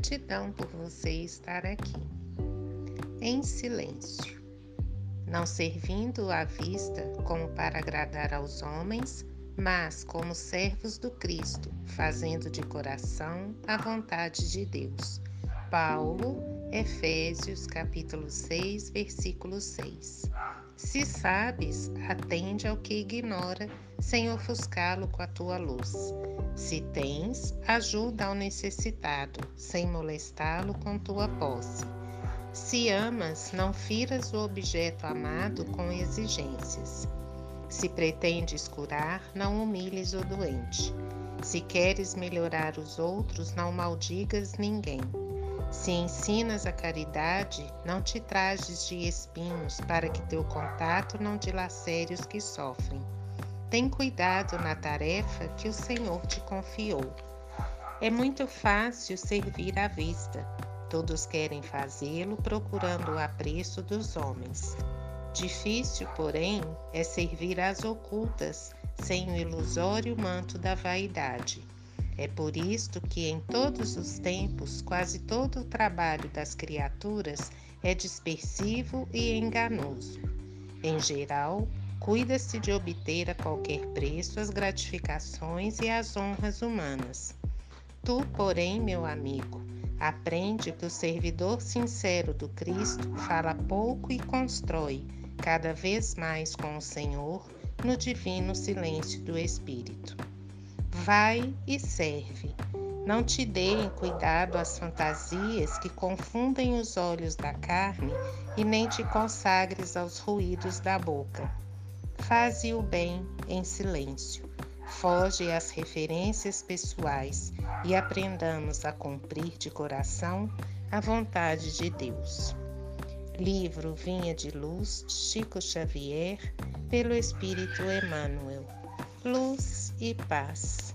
Gratidão por você estar aqui. Em silêncio, não servindo à vista como para agradar aos homens, mas como servos do Cristo, fazendo de coração a vontade de Deus. Paulo, Efésios capítulo 6, versículo 6. Se sabes, atende ao que ignora, sem ofuscá-lo com a tua luz. Se tens, ajuda ao necessitado, sem molestá-lo com tua posse. Se amas, não firas o objeto amado com exigências. Se pretendes curar, não humilhes o doente. Se queres melhorar os outros, não maldigas ninguém. Se ensinas a caridade, não te trajes de espinhos, para que teu contato não dilacere os que sofrem. Tem cuidado na tarefa que o Senhor te confiou. É muito fácil servir à vista. Todos querem fazê-lo procurando o apreço dos homens. Difícil, porém, é servir às ocultas, sem o ilusório manto da vaidade. É por isto que em todos os tempos, quase todo o trabalho das criaturas é dispersivo e enganoso. Em geral, cuida-se de obter a qualquer preço as gratificações e as honras humanas. Tu, porém, meu amigo, aprende que o servidor sincero do Cristo fala pouco e constrói, cada vez mais com o Senhor, no divino silêncio do Espírito. Vai e serve. Não te deem cuidado às fantasias que confundem os olhos da carne e nem te consagres aos ruídos da boca. Faze o bem em silêncio. Foge às referências pessoais e aprendamos a cumprir de coração a vontade de Deus. Livro Vinha de Luz, Chico Xavier, pelo Espírito Emmanuel. Luz e paz.